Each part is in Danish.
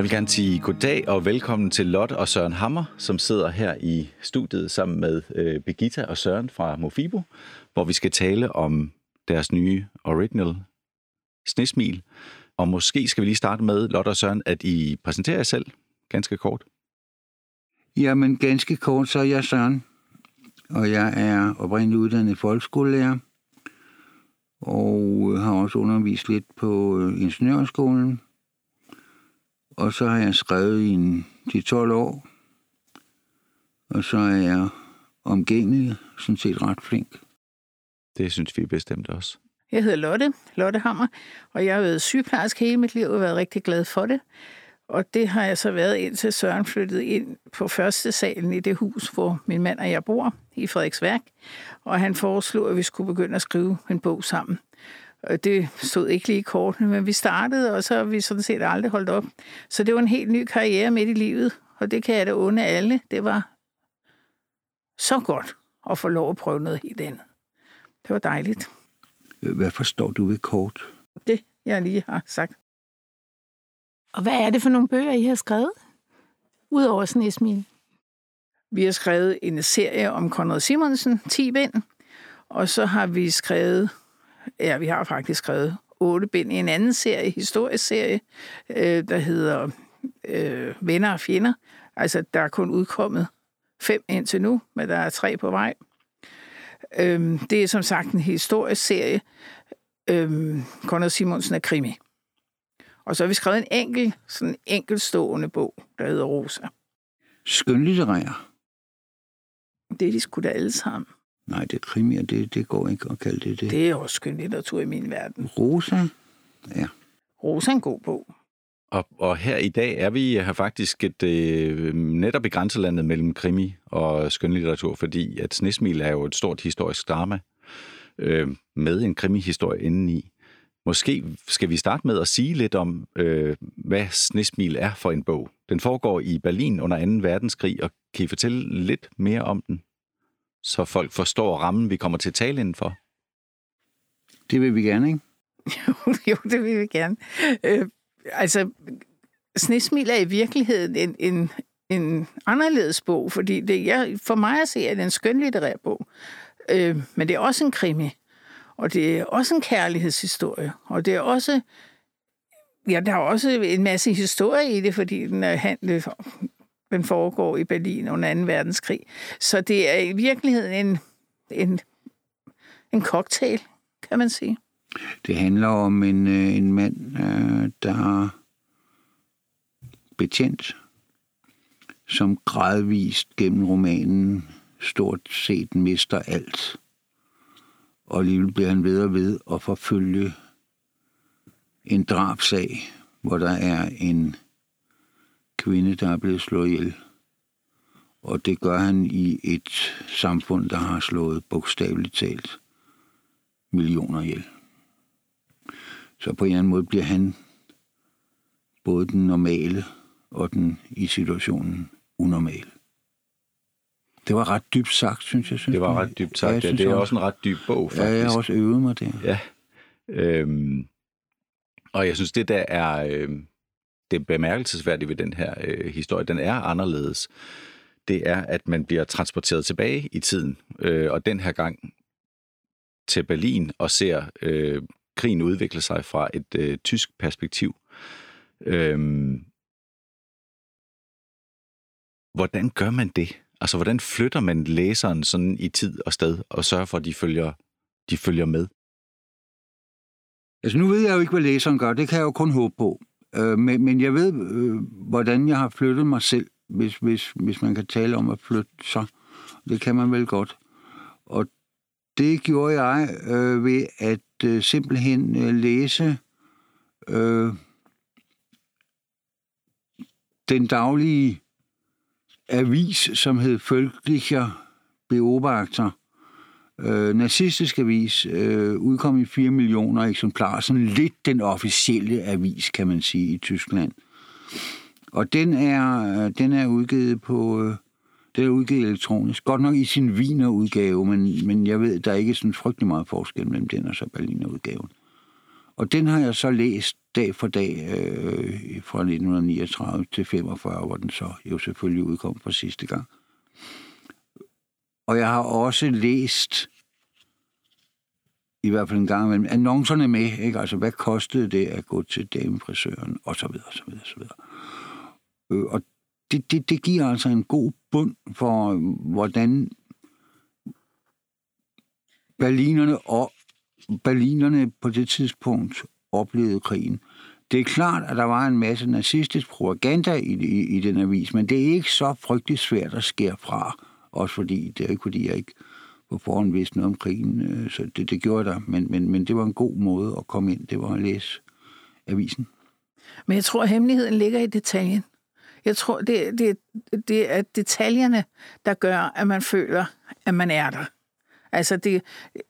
Jeg vil gerne sige goddag og velkommen til Lot og Søren Hammer, som sidder her i studiet sammen med øh, Birgitta og Søren fra Mofibo, hvor vi skal tale om deres nye original snesmil. Og måske skal vi lige starte med, Lot og Søren, at I præsenterer jer selv ganske kort. Jamen, ganske kort, så er jeg Søren, og jeg er oprindeligt uddannet folkeskolelærer, og har også undervist lidt på øh, ingeniørskolen. Og så har jeg skrevet i en, de 12 år, og så er jeg omgængelig, sådan set ret flink. Det synes vi bestemt også. Jeg hedder Lotte, Lotte Hammer, og jeg har været sygeplejerske hele mit liv og været rigtig glad for det. Og det har jeg så været indtil Søren flyttede ind på første salen i det hus, hvor min mand og jeg bor, i Frederiksværk. Og han foreslog, at vi skulle begynde at skrive en bog sammen. Og det stod ikke lige i kortene, men vi startede, og så har vi sådan set aldrig holdt op. Så det var en helt ny karriere midt i livet, og det kan jeg da unde alle. Det var så godt at få lov at prøve noget helt andet. Det var dejligt. Hvad forstår du ved kort? Det, jeg lige har sagt. Og hvad er det for nogle bøger, I har skrevet? Udover Snesmil. Vi har skrevet en serie om Konrad Simonsen, 10 bind, og så har vi skrevet, ja, vi har faktisk skrevet 8 bind i en anden serie, historisk serie, øh, der hedder øh, Venner og Fjender. Altså, der er kun udkommet fem indtil nu, men der er tre på vej. Øh, det er som sagt en historisk serie. Øh, Konrad Simonsen er krimi. Og så har vi skrevet en enkelt, sådan en enkeltstående bog, der hedder Rosa. Skønlitterær? Det er de sgu da alle sammen. Nej, det er krimier, det, det går ikke at kalde det det. Det er også skønlitteratur i min verden. Rosa? Ja. Rosa er en god bog. Og, og her i dag er vi her faktisk et, øh, netop i grænselandet mellem krimi og skønlitteratur, fordi at Snesmil er jo et stort historisk drama øh, med en krimihistorie indeni. Måske skal vi starte med at sige lidt om, øh, hvad Snesmil er for en bog. Den foregår i Berlin under 2. verdenskrig, og kan I fortælle lidt mere om den, så folk forstår rammen, vi kommer til at tale indenfor? Det vil vi gerne, ikke? jo, jo, det vil vi gerne. Øh, altså, Snesmil er i virkeligheden en, en, en anderledes bog, fordi det, jeg, for mig at se, er det en skønlitterær bog. Øh, men det er også en krimi. Og det er også en kærlighedshistorie. Og det er også... Ja, der er også en masse historie i det, fordi den, er handlet, den foregår i Berlin under 2. verdenskrig. Så det er i virkeligheden en, en, en cocktail, kan man sige. Det handler om en, øh, en mand, øh, der er betjent, som gradvist gennem romanen stort set mister alt og alligevel bliver han ved og ved at forfølge en drabsag, hvor der er en kvinde, der er blevet slået ihjel. Og det gør han i et samfund, der har slået bogstaveligt talt millioner ihjel. Så på en eller anden måde bliver han både den normale og den i situationen unormale. Det var ret dybt sagt, synes jeg. Synes det var ret dybt sagt, ja. ja det er også en ret dyb bog, faktisk. Ja, jeg har også øvet mig det. Ja. Øhm, og jeg synes, det der er øh, det bemærkelsesværdige ved den her øh, historie, den er anderledes. Det er, at man bliver transporteret tilbage i tiden, øh, og den her gang til Berlin og ser øh, krigen udvikle sig fra et øh, tysk perspektiv. Øhm, hvordan gør man det? Altså, hvordan flytter man læseren sådan i tid og sted, og sørger for, at de følger, de følger med? Altså, nu ved jeg jo ikke, hvad læseren gør. Det kan jeg jo kun håbe på. Øh, men, men jeg ved, øh, hvordan jeg har flyttet mig selv, hvis, hvis, hvis man kan tale om at flytte sig. Det kan man vel godt. Og det gjorde jeg øh, ved at øh, simpelthen øh, læse øh, den daglige avis, som hed Følgelige Beobachter, øh, nazistisk avis, øh, udkom i 4 millioner eksemplarer, sådan lidt den officielle avis, kan man sige, i Tyskland. Og den er, øh, den er udgivet på... Øh, det er udgivet elektronisk. Godt nok i sin Wiener udgave, men, men jeg ved, der er ikke sådan frygtelig meget forskel mellem den og så Berliner udgaven. Og den har jeg så læst dag for dag øh, fra 1939 til 45, hvor den så jo selvfølgelig udkom for sidste gang. Og jeg har også læst, i hvert fald en gang imellem, annoncerne med, ikke? altså hvad kostede det at gå til damefrisøren, og så videre, og så videre, og så videre. Øh, og det, det, det giver altså en god bund for, hvordan berlinerne og berlinerne på det tidspunkt oplevede krigen. Det er klart, at der var en masse nazistisk propaganda i, i, i den avis, men det er ikke så frygtelig svært at skære fra, også fordi, det er ikke fordi, jeg ikke på forhånd vidste noget om krigen, øh, så det, det gjorde der, men, men, men det var en god måde at komme ind, det var at læse avisen. Men jeg tror, at hemmeligheden ligger i detaljen. Jeg tror, det, det, det er detaljerne, der gør, at man føler, at man er der. Altså, det,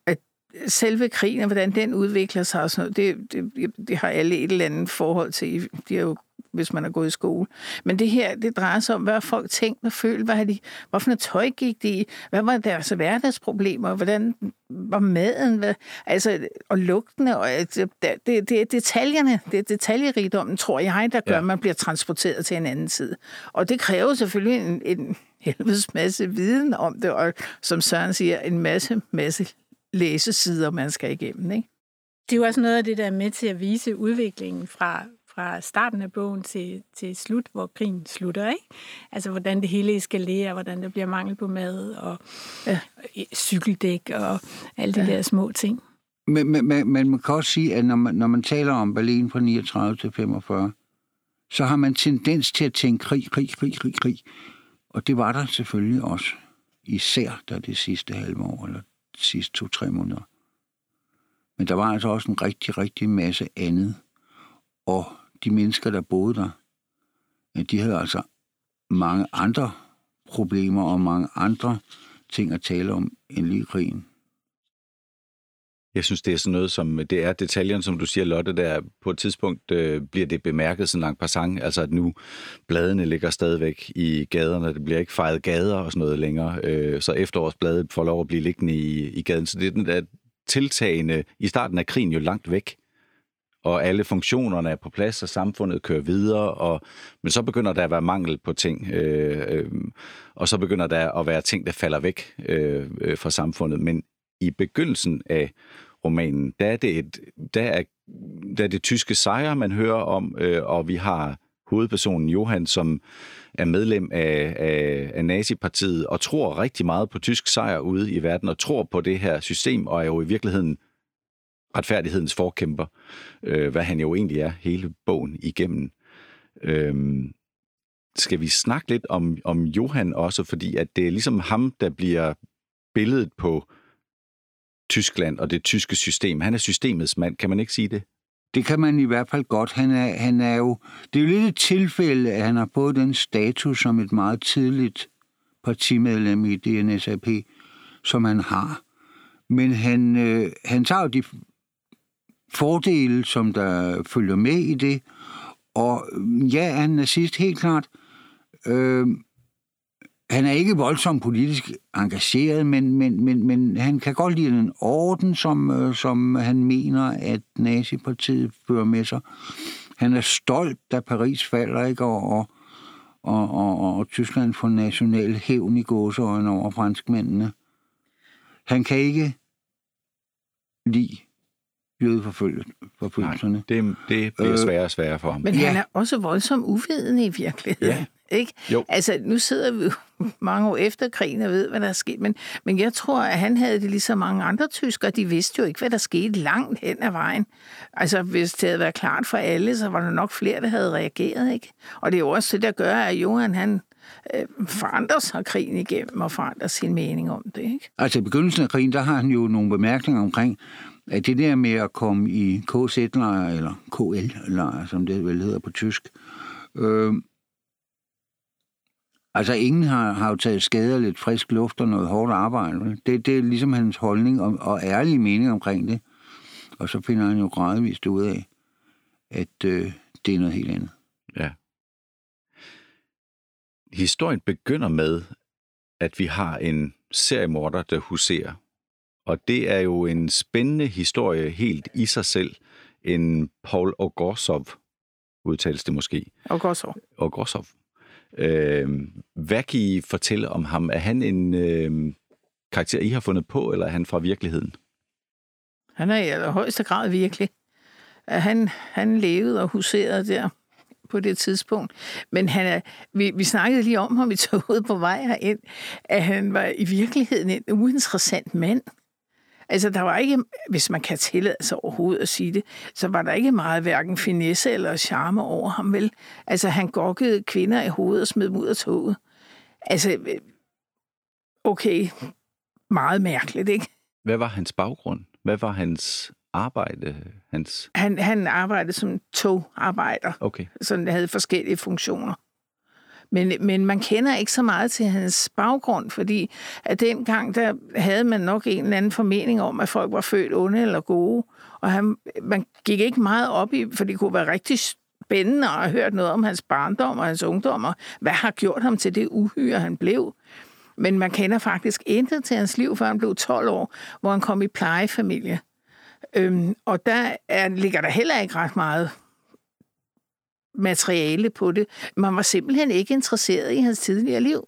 at selve krigen og hvordan den udvikler sig og sådan noget, det, det, det har alle et eller andet forhold til. De har jo hvis man er gået i skole. Men det her, det drejer sig om, hvad folk tænkte og følte, hvad, de, hvad for noget tøj gik de i, hvad var deres hverdagsproblemer, hvordan var maden, hvad, altså, og lugtene, og det, det, det er detaljerne, det er detaljerigdommen, tror jeg, der gør, ja. at man bliver transporteret til en anden tid. Og det kræver selvfølgelig en, en helvedes masse viden om det, og som Søren siger, en masse, masse læsesider, man skal igennem, ikke? Det er jo også noget af det, der er med til at vise udviklingen fra, fra starten af bogen til, til slut, hvor krigen slutter, ikke? Altså, hvordan det hele eskalerer, hvordan der bliver mangel på mad, og ja. cykeldæk, og alle de ja. der små ting. Men, men, men, men man kan også sige, at når man, når man taler om Berlin fra 39 til 45, så har man tendens til at tænke krig, krig, krig, krig, krig. Og det var der selvfølgelig også. Især der det sidste halve år, eller de sidste to-tre måneder. Men der var altså også en rigtig, rigtig masse andet. Og de mennesker, der boede der, de havde altså mange andre problemer og mange andre ting at tale om end lige krigen. Jeg synes, det er sådan noget, som det er detaljen, som du siger, Lotte, der på et tidspunkt øh, bliver det bemærket sådan langt passang, altså at nu bladene ligger stadigvæk i gaderne, det bliver ikke fejret gader og sådan noget længere, øh, så efterårsbladet får lov at blive liggende i, i gaden. Så det er den der tiltagende i starten af krigen jo langt væk, og alle funktionerne er på plads, og samfundet kører videre, og, men så begynder der at være mangel på ting, øh, øh, og så begynder der at være ting, der falder væk øh, øh, fra samfundet. Men i begyndelsen af romanen, der er det, et, der er, der er det tyske sejre, man hører om, øh, og vi har hovedpersonen Johan, som er medlem af, af, af nazipartiet og tror rigtig meget på tysk sejr ude i verden, og tror på det her system, og er jo i virkeligheden retfærdighedens forkæmper, øh, hvad han jo egentlig er hele bogen igennem. Øh, skal vi snakke lidt om, om Johan også, fordi at det er ligesom ham, der bliver billedet på Tyskland og det tyske system. Han er systemets mand, kan man ikke sige det? Det kan man i hvert fald godt. Han er, han er jo, det er jo lidt et tilfælde, at han har fået den status som et meget tidligt partimedlem i DNSAP, som han har. Men han, øh, han tager jo de fordele, som der følger med i det. Og mm, ja, han er nazist, helt klart. Øh, han er ikke voldsomt politisk engageret, men, men, men, men han kan godt lide den orden, som, øh, som han mener, at nazipartiet fører med sig. Han er stolt, da Paris falder, ikke? Og, og, og, og, og Tyskland får national hævn i gåseøjne over franskmændene. Han kan ikke lide jødeforfølgelserne. Det, det bliver øh, sværere og sværere for ham. Men ja. han er også voldsomt uvidende i virkeligheden. Ja. Ikke? Jo. Altså, nu sidder vi jo mange år efter krigen og ved, hvad der er sket, men, men jeg tror, at han havde det ligesom mange andre tyskere. De vidste jo ikke, hvad der skete langt hen ad vejen. Altså, hvis det havde været klart for alle, så var der nok flere, der havde reageret, ikke? Og det er jo også det, der gør, at Johan, han, øh, forandrer sig krigen igennem og forandrer sin mening om det. Ikke? Altså i begyndelsen af krigen, der har han jo nogle bemærkninger omkring, at det der med at komme i KZ-lejr, eller KL-lejr, som det vel hedder på tysk, øh, altså ingen har, har jo taget skade af lidt frisk luft og noget hårdt arbejde. Det, det er ligesom hans holdning og, og ærlige mening omkring det. Og så finder han jo gradvist ud af, at øh, det er noget helt andet. Ja. Historien begynder med, at vi har en seriemorder, der huserer og det er jo en spændende historie helt i sig selv. en Paul Ogorsov, udtales det måske. Ogorsov. Ogorsov. Øh, hvad kan I fortælle om ham? Er han en øh, karakter, I har fundet på, eller er han fra virkeligheden? Han er i allerhøjeste grad virkelig. Han, han levede og huserede der på det tidspunkt. Men han er, vi, vi snakkede lige om ham i toget på vej herind, at han var i virkeligheden en uinteressant mand. Altså, der var ikke, hvis man kan tillade sig overhovedet at sige det, så var der ikke meget hverken finesse eller charme over ham, vel? Altså, han gokkede kvinder i hovedet og smed dem ud af toget. Altså, okay, meget mærkeligt, ikke? Hvad var hans baggrund? Hvad var hans arbejde? Hans... Han, han arbejdede som togarbejder, Okay. så han havde forskellige funktioner. Men, men man kender ikke så meget til hans baggrund, fordi at dengang, der havde man nok en eller anden formening om, at folk var født onde eller gode. Og han, man gik ikke meget op i, for det kunne være rigtig spændende at have hørt noget om hans barndom og hans ungdom, og hvad har gjort ham til det uhyre, han blev. Men man kender faktisk intet til hans liv, før han blev 12 år, hvor han kom i plejefamilie. Øhm, og der er, ligger der heller ikke ret meget materiale på det. Man var simpelthen ikke interesseret i hans tidligere liv.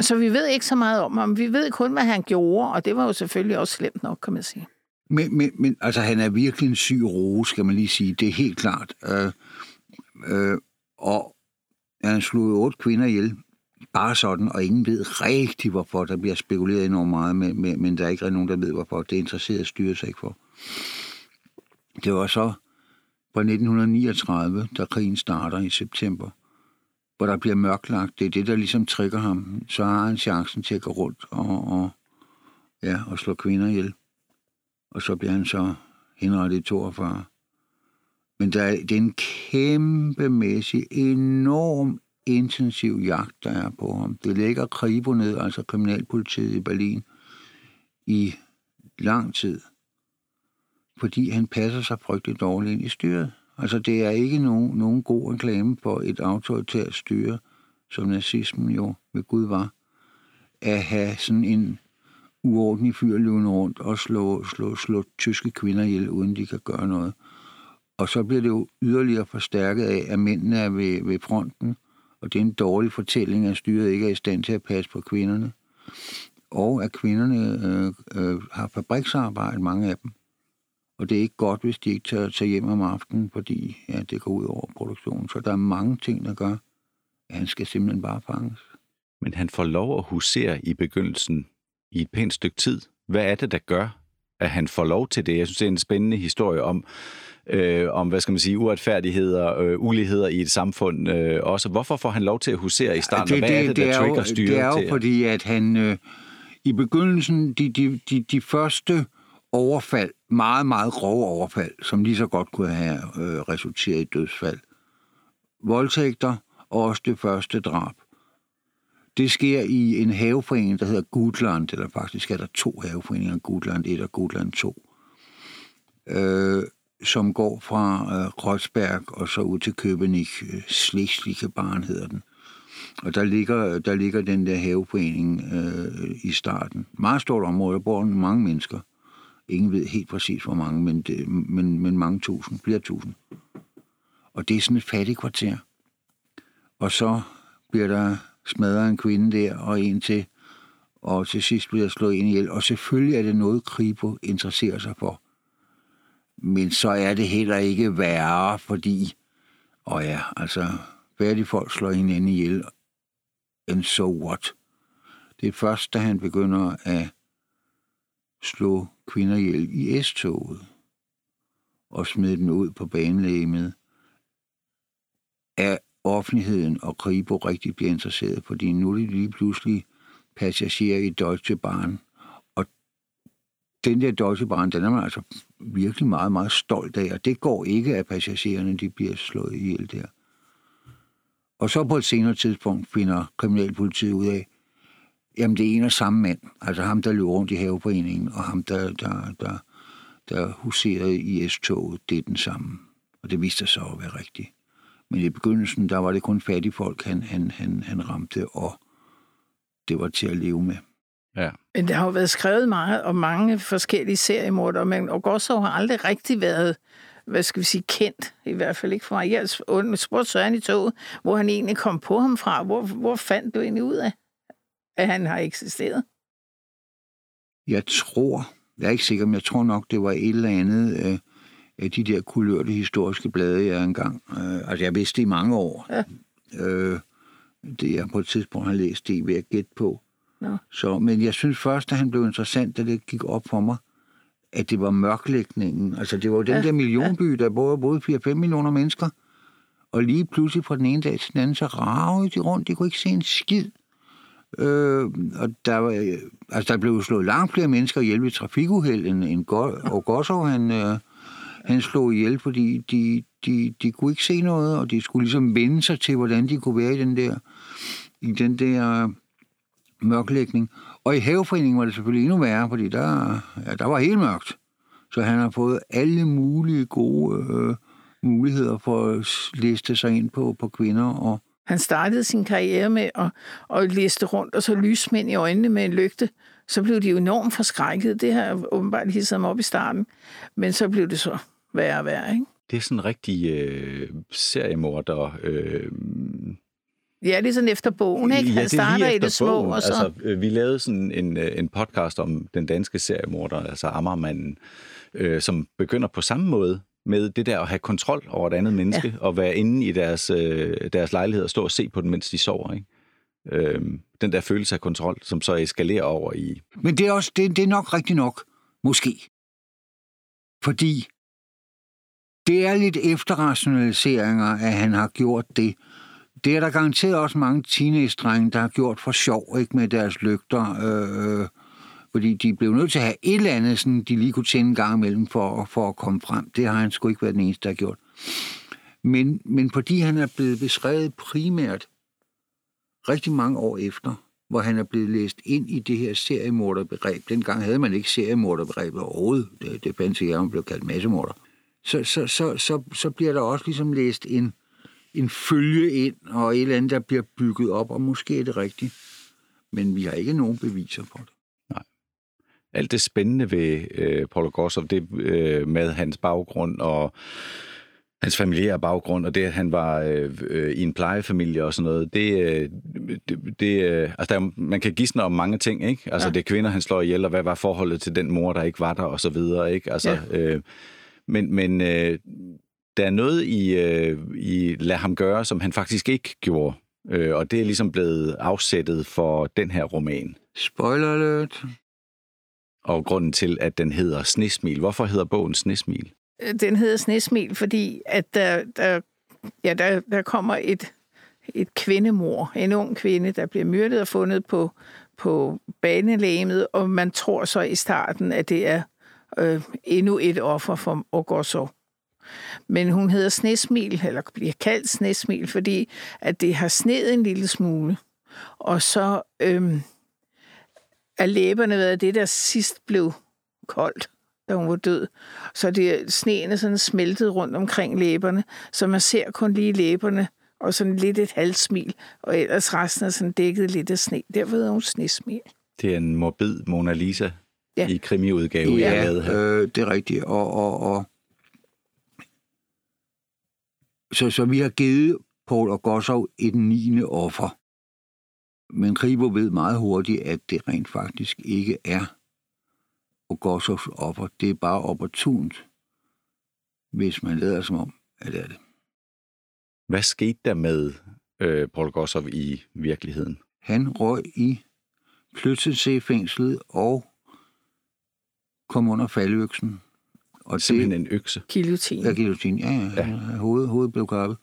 Så vi ved ikke så meget om ham. Vi ved kun, hvad han gjorde, og det var jo selvfølgelig også slemt nok, kan man sige. Men, men, men altså, han er virkelig en syg roe, skal man lige sige. Det er helt klart. Øh, øh, og han slog otte kvinder ihjel. Bare sådan, og ingen ved rigtig, hvorfor. Der bliver spekuleret enormt meget, men, men, men der er ikke rigtig nogen, der ved, hvorfor. Det interesserer styre sig ikke for. Det var så på 1939, da krigen starter i september, hvor der bliver mørklagt. Det er det, der ligesom trigger ham. Så har han chancen til at gå rundt og, og, ja, og slå kvinder ihjel. Og så bliver han så henrettet i 42. Men der er, det er en kæmpemæssig, enorm intensiv jagt, der er på ham. Det ligger Kribo ned, altså kriminalpolitiet i Berlin, i lang tid. Fordi han passer sig frygtelig dårligt ind i styret. Altså, det er ikke nogen, nogen god reklame for et autoritært styre, som nazismen jo ved Gud var, at have sådan en uordentlig fyr løbende rundt og slå, slå, slå tyske kvinder ihjel, uden de kan gøre noget. Og så bliver det jo yderligere forstærket af, at mændene er ved, ved fronten, og det er en dårlig fortælling, at styret ikke er i stand til at passe på kvinderne. Og at kvinderne øh, øh, har fabriksarbejde, mange af dem. Og det er ikke godt, hvis de ikke tager, tager hjem om aftenen, fordi ja, det går ud over produktionen. Så der er mange ting, der gør, at han skal simpelthen bare fanges. Men han får lov at husere i begyndelsen i et pænt stykke tid. Hvad er det, der gør, at han får lov til det? Jeg synes, det er en spændende historie om, øh, om hvad skal man sige, uretfærdigheder, øh, uligheder i et samfund øh, også. Hvorfor får han lov til at husere i starten? det, og hvad er det, der det er trigger jo, styret Det er jo til? fordi, at han øh, i begyndelsen, de, de, de, de første overfald, meget, meget grove overfald, som lige så godt kunne have øh, resulteret i dødsfald. Voldtægter og også det første drab. Det sker i en haveforening, der hedder Gudland, eller faktisk er der to haveforeninger, Gudland 1 og Gudland 2, øh, som går fra øh, Kreuzberg og så ud til Köpenick, øh, Schleswige Barn hedder den. Og der ligger, der ligger den der haveforening øh, i starten. Meget stort område, der bor mange mennesker. Ingen ved helt præcis, hvor mange, men, det, men, men mange tusind, flere tusind. Og det er sådan et fattigt kvarter. Og så bliver der smadret en kvinde der, og en til, og til sidst bliver der slået en ihjel. Og selvfølgelig er det noget, Kribo interesserer sig for. Men så er det heller ikke værre, fordi, og ja, altså, færdige folk slår hinanden ihjel, and so what? Det er først, da han begynder at slå kvinder ihjel i S-toget og smed dem ud på banelægemet, er offentligheden og Kribo rigtig bliver interesseret, fordi nu er de lige pludselig passagerer i Deutsche Bahn, og den der Deutsche Bahn, den er man altså virkelig meget, meget stolt af, og det går ikke, at passagererne de bliver slået ihjel der. Og så på et senere tidspunkt finder kriminalpolitiet ud af, jamen det er en og samme mand, altså ham, der løb rundt i haveforeningen, og ham, der, der, der, der huserede i S-toget, det er den samme. Og det viste sig så at være rigtigt. Men i begyndelsen, der var det kun fattige folk, han, han, han, han ramte, og det var til at leve med. Ja. Men der har jo været skrevet meget om mange forskellige seriemordere, men Ogosov har aldrig rigtig været hvad skal vi sige, kendt, i hvert fald ikke for mig. Jeg spurgte Søren i toget, hvor han egentlig kom på ham fra. Hvor, hvor fandt du egentlig ud af, at han har eksisteret? Jeg tror, jeg er ikke sikker, men jeg tror nok, det var et eller andet øh, af de der kulørte historiske blade, jeg engang... Øh, altså, jeg vidste det i mange år. Ja. Øh, det jeg på et tidspunkt har læst det ved at gætte på. Nå. Så, men jeg synes først, at han blev interessant, da det gik op for mig, at det var mørklægningen. Altså, det var jo den ja. der millionby, der boede, boede 4-5 millioner mennesker. Og lige pludselig fra den ene dag til den anden, så ravede de rundt. De kunne ikke se en skid. Øh, og der, var, altså, der blev slået langt flere mennesker ihjel ved trafikuheld, end, end Gosso, han, øh, han slog ihjel, fordi de, de, de kunne ikke se noget, og de skulle ligesom vende sig til, hvordan de kunne være i den der, i den der mørklægning. Og i haveforeningen var det selvfølgelig endnu værre, fordi der, ja, der var helt mørkt. Så han har fået alle mulige gode øh, muligheder for at liste sig ind på, på kvinder. Og han startede sin karriere med at, at liste rundt, og så lysmænd i øjnene med en lygte. Så blev de jo enormt forskrækket. Det har åbenbart hisset ham op i starten. Men så blev det så værre og værre, ikke? Det er sådan en rigtig øh, seriemorder... Øh Ja, det er sådan efter bogen, ikke? Han ja, starter i det små, bogen. og så... Altså, øh, vi lavede sådan en, øh, en podcast om den danske seriemorder, altså Ammermanden, øh, som begynder på samme måde med det der at have kontrol over et andet menneske, ja. og være inde i deres, øh, deres lejlighed og stå og se på den, mens de sover, ikke? Øh, den der følelse af kontrol, som så eskalerer over i... Men det er, også, det, det er nok rigtigt nok, måske. Fordi det er lidt efterrationaliseringer, at han har gjort det, det er der garanteret også mange teenage-drenge, der har gjort for sjov ikke med deres lygter. Øh, fordi de blev nødt til at have et eller andet, sådan, de lige kunne tænde en gang imellem for, for at komme frem. Det har han sgu ikke været den eneste, der har gjort. Men, men fordi han er blevet beskrevet primært rigtig mange år efter, hvor han er blevet læst ind i det her seriemorderbegreb. Dengang havde man ikke seriemorderbegreb overhovedet. Det, det fandt sig, at man blev kaldt massemorder. Så, så, så, så, så bliver der også ligesom læst en, en følge ind, og et eller andet, der bliver bygget op, og måske er det rigtigt. Men vi har ikke nogen beviser på det. Alt det spændende ved øh, Paul Gossov, det øh, med hans baggrund og hans familiære baggrund, og det, at han var øh, øh, i en plejefamilie og sådan noget, det, øh, det, det øh, altså der, man kan gisne om mange ting, ikke? Altså ja. det er kvinder, han slår ihjel, og hvad var forholdet til den mor, der ikke var der, og så videre, ikke? Altså, ja. øh, men men øh, der er noget i, øh, i Lad ham gøre, som han faktisk ikke gjorde. Øh, og det er ligesom blevet afsættet for den her roman. Spoiler alert. Og grunden til, at den hedder Snesmil. Hvorfor hedder bogen Snesmil? Den hedder Snesmil, fordi at der, der, ja, der, der kommer et, et kvindemor, en ung kvinde, der bliver myrdet og fundet på, på banelæmet, og man tror så i starten, at det er øh, endnu et offer for Ogosov. Men hun hedder Snesmil, eller bliver kaldt Snesmil, fordi at det har sneet en lille smule. Og så øhm, er læberne været det, der sidst blev koldt, da hun var død. Så det, sneen er sådan smeltet rundt omkring læberne, så man ser kun lige læberne, og sådan lidt et halvsmil, og ellers resten er sådan dækket lidt af sne. Derfor hedder hun Snesmil. Det er en morbid Mona Lisa ja. i krimiudgave, ja, jeg lavede her. Øh, det er rigtigt, og, og, og så, så vi har givet Paul og Gossov et niende offer. Men Kribo ved meget hurtigt, at det rent faktisk ikke er Gossovs offer. Det er bare opportunt, hvis man lader som om, at det er det. Hvad skete der med øh, Paul Gossov i virkeligheden? Han røg i fængslet og kom under faldøksen. Og Simpelthen det, en økse? Guillotine. Ja, guillotine, ja, ja. ja. Hovedet, hovedet blev kappet.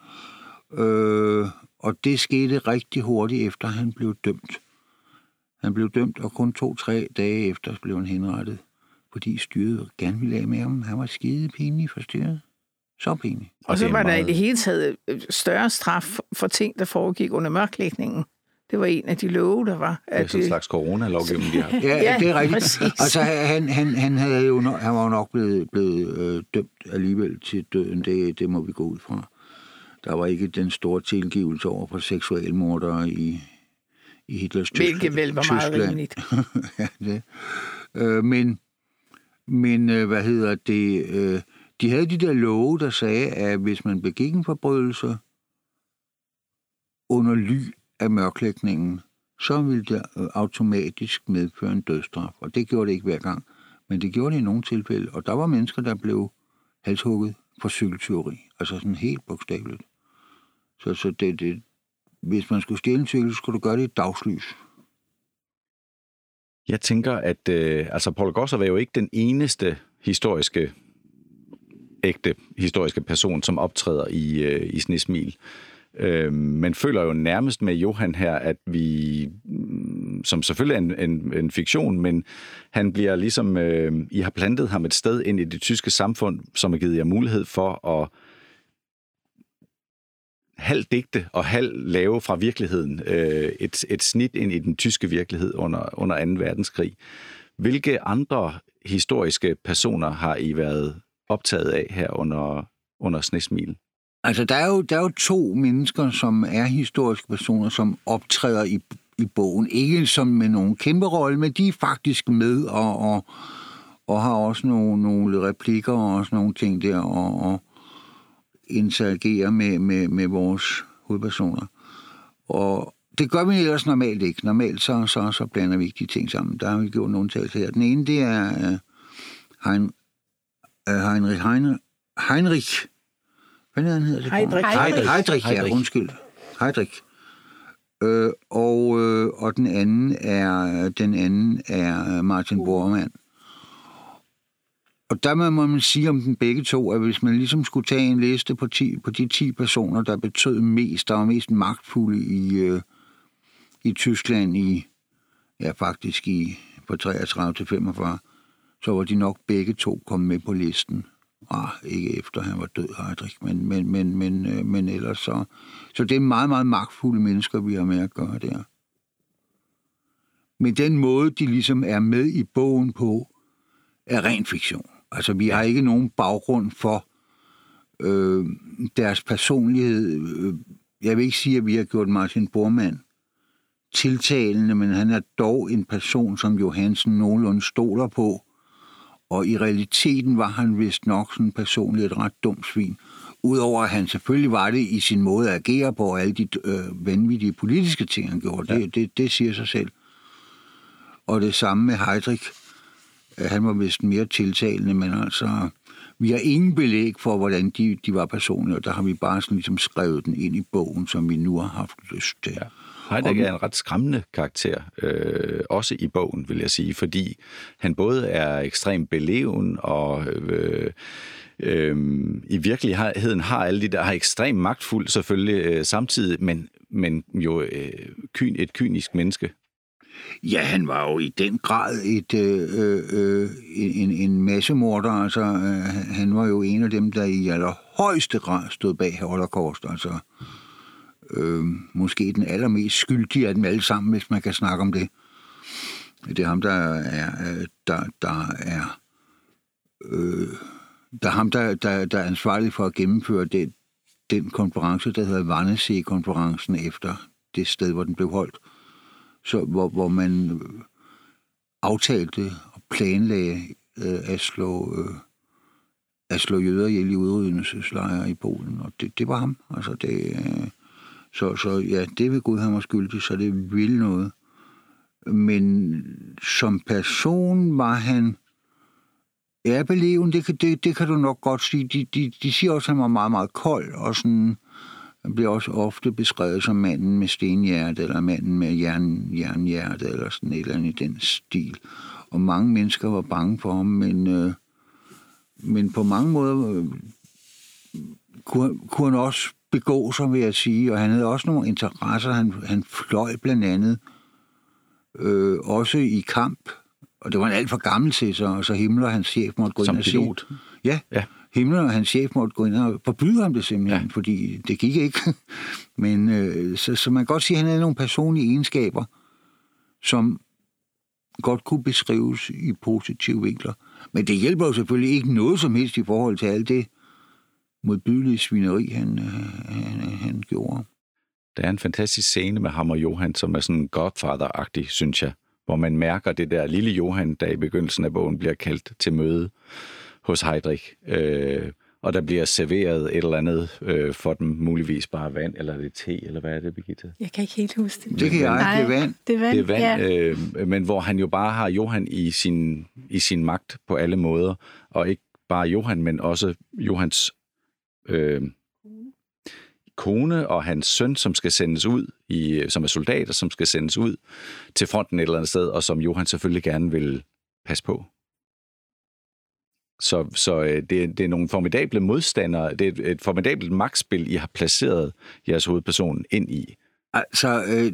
Øh, og det skete rigtig hurtigt efter, han blev dømt. Han blev dømt, og kun to-tre dage efter blev han henrettet, fordi styret gerne ville af med ham. Han var skide pinlig for styret. Så pinlig. Og, og så var der meget... i det hele taget øh, større straf for ting, der foregik under mørklægningen. Det var en af de love, der var. At det er sådan en slags corona-lovgivning, de har. Ja, ja, det er rigtigt. Præcis. Altså, han, han, han, havde jo nok, han var jo nok blevet, blevet øh, dømt alligevel til døden. Det, det må vi gå ud fra. Der var ikke den store tilgivelse over for seksualmordere i, i Hitlers Tyskland. Hvilket vel var meget rimeligt. ja, det. Øh, men, men øh, hvad hedder det... Øh, de havde de der love, der sagde, at hvis man begik en forbrydelse under ly af mørklægningen, så ville det øh, automatisk medføre en dødsstraf. Og det gjorde det ikke hver gang, men det gjorde det i nogle tilfælde. Og der var mennesker, der blev halshugget for cykelteori. Altså sådan helt bogstaveligt. Så, så det, det, hvis man skulle stjæle en cykel, så skulle du gøre det i dagslys. Jeg tænker, at øh, altså Paul Gosser var jo ikke den eneste historiske, ægte historiske person, som optræder i, øh, i Snesmil. Øh, men føler jo nærmest med Johan her, at vi, mm, som selvfølgelig er en, en, en fiktion, men han bliver ligesom, øh, I har plantet ham et sted ind i det tyske samfund, som har givet jer mulighed for at halv digte og halv lave fra virkeligheden øh, et, et snit ind i den tyske virkelighed under, under 2. verdenskrig. Hvilke andre historiske personer har I været optaget af her under, under Snesmil? Altså, der er, jo, der er jo to mennesker, som er historiske personer, som optræder i, i bogen. Ikke som med nogen kæmpe rolle, men de er faktisk med og, og, og har også nogle, nogle replikker og også nogle ting der, og, og interagerer med, med, med vores hovedpersoner. Og det gør vi ellers normalt ikke. Normalt så, så, så blander vi ikke de ting sammen. Der har vi gjort nogle tal her. Den ene, det er uh, hein, uh, Heinrich, Heine, Heinrich hvad er han hedder? Heidrich. Heidrich. Heidrich, ja, undskyld. Heidrich. Øh, og, øh, og den anden er den anden er Martin Bormann. Og der må man sige om den begge to, at hvis man ligesom skulle tage en liste på, 10, på de 10 personer, der betød mest, der var mest magtfulde i, øh, i Tyskland i, ja faktisk i, på 33 til 45, så var de nok begge to kommet med på listen. Ah, ikke efter han var død, Heidrich, men, men, men, men, øh, men ellers så... Så det er meget, meget magtfulde mennesker, vi har med at gøre der. Men den måde, de ligesom er med i bogen på, er ren fiktion. Altså, vi har ikke nogen baggrund for øh, deres personlighed. Jeg vil ikke sige, at vi har gjort Martin Bormann tiltalende, men han er dog en person, som Johansen nogenlunde stoler på, og i realiteten var han vist nok sådan personligt et ret dumt svin. Udover at han selvfølgelig var det i sin måde at agere på, og alle de øh, vanvittige politiske ting, han gjorde. Ja. Det, det, det siger sig selv. Og det samme med Heidrich. Øh, han var vist mere tiltalende, men altså, vi har ingen belæg for, hvordan de, de var personlige, og der har vi bare sådan ligesom skrevet den ind i bogen, som vi nu har haft lyst til. Ja. Heidegger er en ret skræmmende karakter, øh, også i bogen, vil jeg sige, fordi han både er ekstremt beleven og øh, øh, i virkeligheden har alle de der, har ekstremt magtfuld selvfølgelig øh, samtidig, men, men jo øh, kyn, et kynisk menneske. Ja, han var jo i den grad et, øh, øh, øh, en, en massemorder. Altså, øh, han var jo en af dem, der i allerhøjeste grad stod bag Holocaust. Altså, øh, måske den allermest skyldige af dem alle sammen, hvis man kan snakke om det. Det er ham, der er, øh, der, der er, øh, der er ham, der, der, der er ansvarlig for at gennemføre det, den konference, der hedder Vannesee-konferencen efter det sted, hvor den blev holdt. Så, hvor, hvor man øh, aftalte og planlagde øh, at slå øh, at slå jøder ihjel i udryddelseslejre i Polen, og det, det var ham. Altså det, øh, så, så ja, det vil Gud have mig skyldig, så det vil noget. Men som person var han ærbeleven, det, det, det kan du nok godt sige. De, de, de siger også, at han var meget, meget kold, og sådan, han bliver også ofte beskrevet som manden med stenhjerte, eller manden med jern, jernhjerte, eller sådan et eller andet i den stil. Og mange mennesker var bange for ham, men, øh, men på mange måder øh, kunne, kunne han også begå sig, vil jeg sige, og han havde også nogle interesser. Han, han fløj blandt andet øh, også i kamp, og det var en alt for gammel til sig, og så Himmler, hans chef, måtte gå Som ind og pilot. sige... Ja, ja. Himmler og hans chef måtte gå ind og forbyde ham det simpelthen, ja. fordi det gik ikke. Men øh, så, så man kan godt sige, at han havde nogle personlige egenskaber, som godt kunne beskrives i positive vinkler. Men det hjælper jo selvfølgelig ikke noget som helst i forhold til alt det, modbydelige svineri, han, han, han gjorde. Der er en fantastisk scene med ham og Johan, som er sådan Godfather-agtig, synes jeg, hvor man mærker det der lille Johan, der i begyndelsen af bogen bliver kaldt til møde hos Heidrich. Øh, og der bliver serveret et eller andet øh, for dem, muligvis bare vand, eller er det te, eller hvad er det, Birgitte? Jeg kan ikke helt huske det. Det kan jeg, Nej, det er vand. Det er vand, Det er vand, ja. øh, men hvor han jo bare har Johan i sin, i sin magt på alle måder, og ikke bare Johan, men også Johans øh, kone og hans søn, som skal sendes ud, i, som er soldater, som skal sendes ud til fronten et eller andet sted, og som Johan selvfølgelig gerne vil passe på. Så, så øh, det, det er nogle formidable modstandere, det er et, et formidabelt magtspil, I har placeret jeres hovedperson ind i. Altså, øh,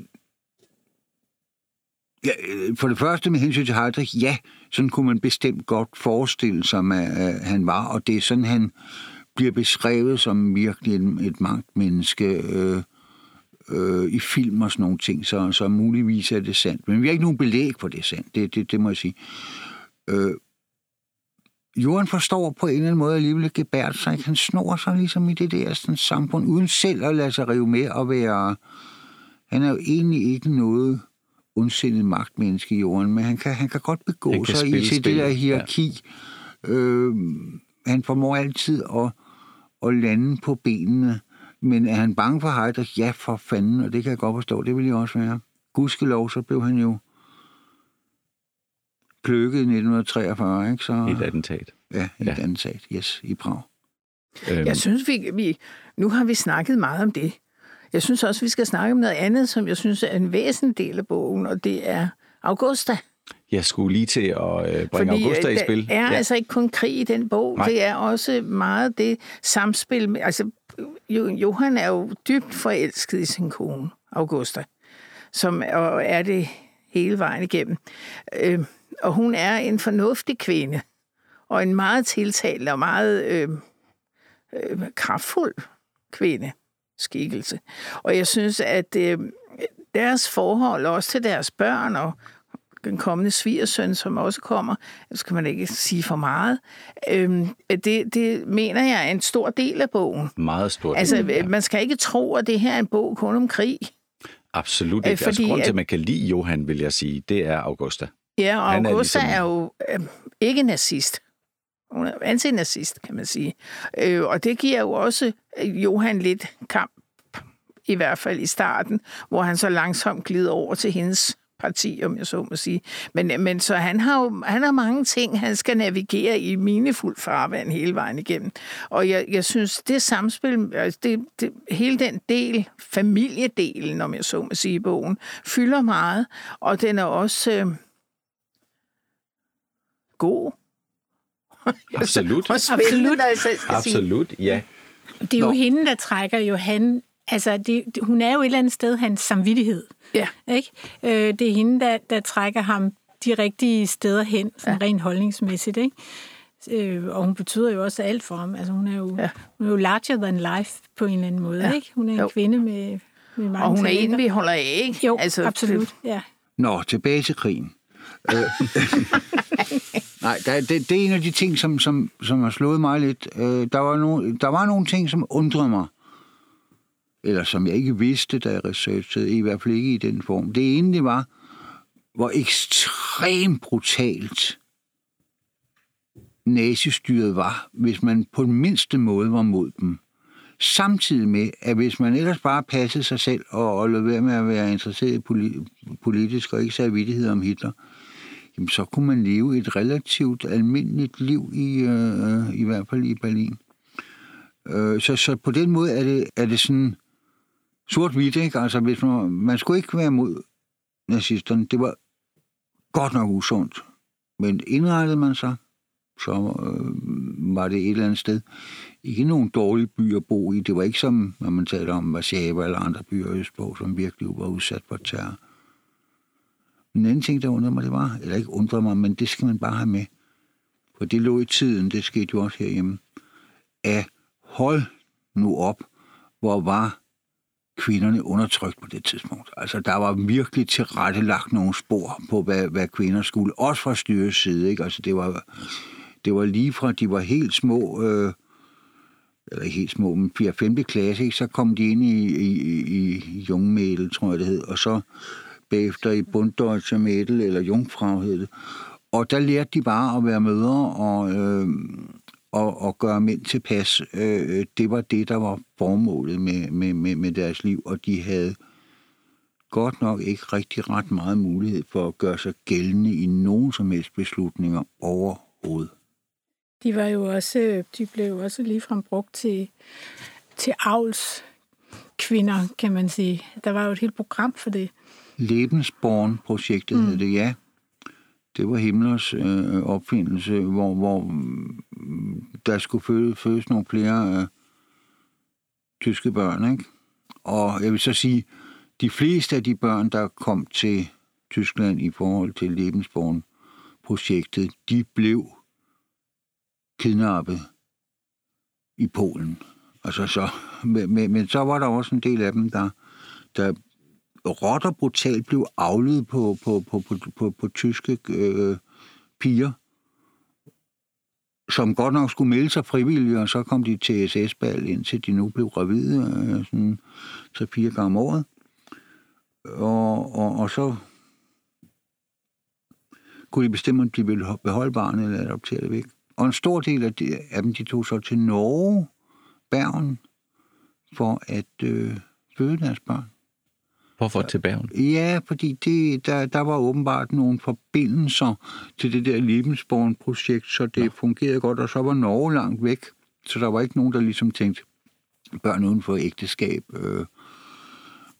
ja, øh, for det første med hensyn til Heidrich, ja, sådan kunne man bestemt godt forestille sig, at øh, han var, og det er sådan, han bliver beskrevet som virkelig et, et magtmenneske øh, øh, i film og sådan nogle ting, så, så muligvis er det sandt. Men vi har ikke nogen belæg for det er sandt, det, det, det må jeg sige. Øh, Johan forstår på en eller anden måde alligevel at gebære sig. Han snor sig ligesom i det der sådan, samfund, uden selv at lade sig rive med og være... Han er jo egentlig ikke noget ondsindet magtmenneske, Johan, men han kan, han kan godt begå Han kan sig i spille til det der hierarki. Ja. Øh, han formår altid at, at lande på benene, men er han bange for Heidrich? Ja, for fanden, og det kan jeg godt forstå, det vil jeg også være. Gudskelov, så blev han jo kløkket i 1943, ikke? Så, i et attentat. Ja, i Ja. et andet sat, yes, i Prag. Øhm, Jeg synes, vi, vi, nu har vi snakket meget om det. Jeg synes også, vi skal snakke om noget andet, som jeg synes er en væsentlig del af bogen, og det er Augusta. Jeg skulle lige til at øh, bringe Fordi Augusta i øh, spil. der er ja. altså ikke kun krig i den bog. Nej. Det er også meget det samspil. Med, altså, Jo- Johan er jo dybt forelsket i sin kone, Augusta, som og er det hele vejen igennem. Øh, og hun er en fornuftig kvinde, og en meget tiltalende og meget øh, øh, kraftfuld kvinde skikkelse. Og jeg synes, at øh, deres forhold også til deres børn og den kommende svigersøn, som også kommer, det skal man ikke sige for meget, øhm, det, det mener jeg er en stor del af bogen. Meget stort. Altså, Ja. man skal ikke tro, at det her er en bog kun om krig. Absolut øh, ikke. Altså, fordi grund til, at- at man kan lide Johan, vil jeg sige, det er Augusta. Ja, og Han er Augusta ligesom- er jo øh, ikke nazist. Hun er antinazist, kan man sige. Øh, og det giver jo også øh, Johan lidt kamp, i hvert fald i starten, hvor han så langsomt glider over til hendes parti, om jeg så må sige. Men, men så han har jo han har mange ting, han skal navigere i minefuld farvand hele vejen igennem. Og jeg, jeg synes, det samspil, altså det, det, hele den del, familiedelen, om jeg så må sige, i bogen, fylder meget, og den er også øh, god. Absolut. Sige. Absolut, ja. Det er jo Nå. hende, der trækker Johan... Altså, det, hun er jo et eller andet sted hans samvittighed. Ja. Ikke? Øh, det er hende, der, der trækker ham de rigtige steder hen, sådan ja. rent holdningsmæssigt. Ikke? Øh, og hun betyder jo også alt for ham. Altså, hun, er jo, ja. Hun er jo larger than life på en eller anden måde. Ja. Ikke? Hun er en Jo. kvinde med, med mange Og hun er talenter. en, vi holder af, ikke? Jo, altså, absolut. Ja. Nå, tilbage til krigen. Øh. Nej, der, det, det er en af de ting, som, som, som har slået mig lidt. Øh, der, var nogle, der var nogle ting, som undrede mig. Eller som jeg ikke vidste, da jeg researchede, i hvert fald ikke i den form. Det ene, det var, hvor ekstremt brutalt nazistyret var, hvis man på den mindste måde var mod dem. Samtidig med, at hvis man ellers bare passede sig selv og, og lod være med at være interesseret i politisk og ikke sagde vidtighed om Hitler, jamen så kunne man leve et relativt almindeligt liv, i, øh, i hvert fald i Berlin. Øh, så, så på den måde er det, er det sådan sort-hvidt, ikke? Altså, hvis man, man skulle ikke være mod nazisterne. Det var godt nok usundt. Men indrettede man sig, så øh, var det et eller andet sted. Ikke nogen dårlige byer at bo i. Det var ikke som, når man taler om Warszawa eller andre byer østpå, som virkelig var udsat for terror. En anden ting, der undrede mig, det var, eller ikke undrede mig, men det skal man bare have med. For det lå i tiden, det skete jo også herhjemme, at hold nu op, hvor var kvinderne undertrykt på det tidspunkt. Altså, der var virkelig tilrettelagt nogle spor på, hvad, hvad kvinder skulle, også fra styrets side, ikke? Altså, det var, det var lige fra, de var helt små, øh, eller helt små, men 4. 5. klasse, ikke? så kom de ind i, i, i, i tror jeg det hed, og så bagefter i Bunddeutsche Mädel, eller Jungfrau hed det. Og der lærte de bare at være mødre og, øh, og, og gøre mænd tilpas. Øh, det var det, der var formålet med, med, med, med deres liv, og de havde godt nok ikke rigtig ret meget mulighed for at gøre sig gældende i nogen som helst beslutninger overhovedet. De var jo også, de blev jo også ligefrem brugt til, til avls kvinder, kan man sige. Der var jo et helt program for det. Lebensborn-projektet mm. hed det, ja. Det var Himmlers øh, opfindelse, hvor, hvor mm, der skulle fødes, fødes nogle flere øh, tyske børn, ikke? Og jeg vil så sige, de fleste af de børn, der kom til Tyskland i forhold til Lebensborn-projektet, de blev kidnappet i Polen. Altså så, men, men, men så var der også en del af dem, der, der råt og brutalt blev afledt på, på, på, på, på, på tyske øh, piger, som godt nok skulle melde sig frivillige, og så kom de til SS-bal, indtil de nu blev gravide, øh, sådan så fire gange om året. Og, og, og så kunne de bestemme, om de ville beholde barnet eller adoptere det væk. Og en stor del af, de, af dem, de tog så til Norge, Bergen, for at øh, føde deres børn. Hvorfor til Bergen? Ja, fordi det, der, der var åbenbart nogle forbindelser til det der Lebensborn-projekt, så det ja. fungerede godt, og så var Norge langt væk. Så der var ikke nogen, der ligesom tænkte, børn uden for ægteskab. Øh,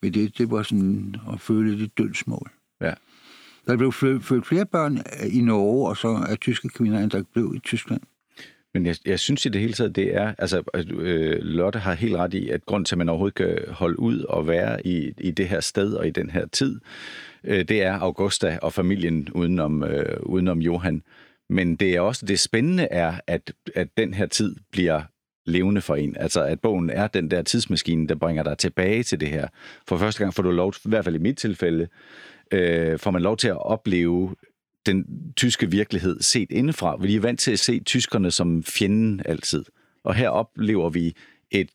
men det, det var sådan at føle det dødsmål. Ja. Der blev født flere børn i Norge, og så er tyske kvinder, end der blev i Tyskland. Men jeg, jeg synes i det hele taget, det er, altså øh, Lotte har helt ret i, at grund til, at man overhovedet kan holde ud og være i, i det her sted og i den her tid, øh, det er Augusta og familien udenom, øh, udenom Johan. Men det er også det spændende er, at, at den her tid bliver levende for en. Altså, at bogen er den der tidsmaskine, der bringer dig tilbage til det her. For første gang får du lov, i hvert fald i mit tilfælde, øh, får man lov til at opleve den tyske virkelighed set indefra. Vi er vant til at se tyskerne som fjenden altid. Og her oplever vi et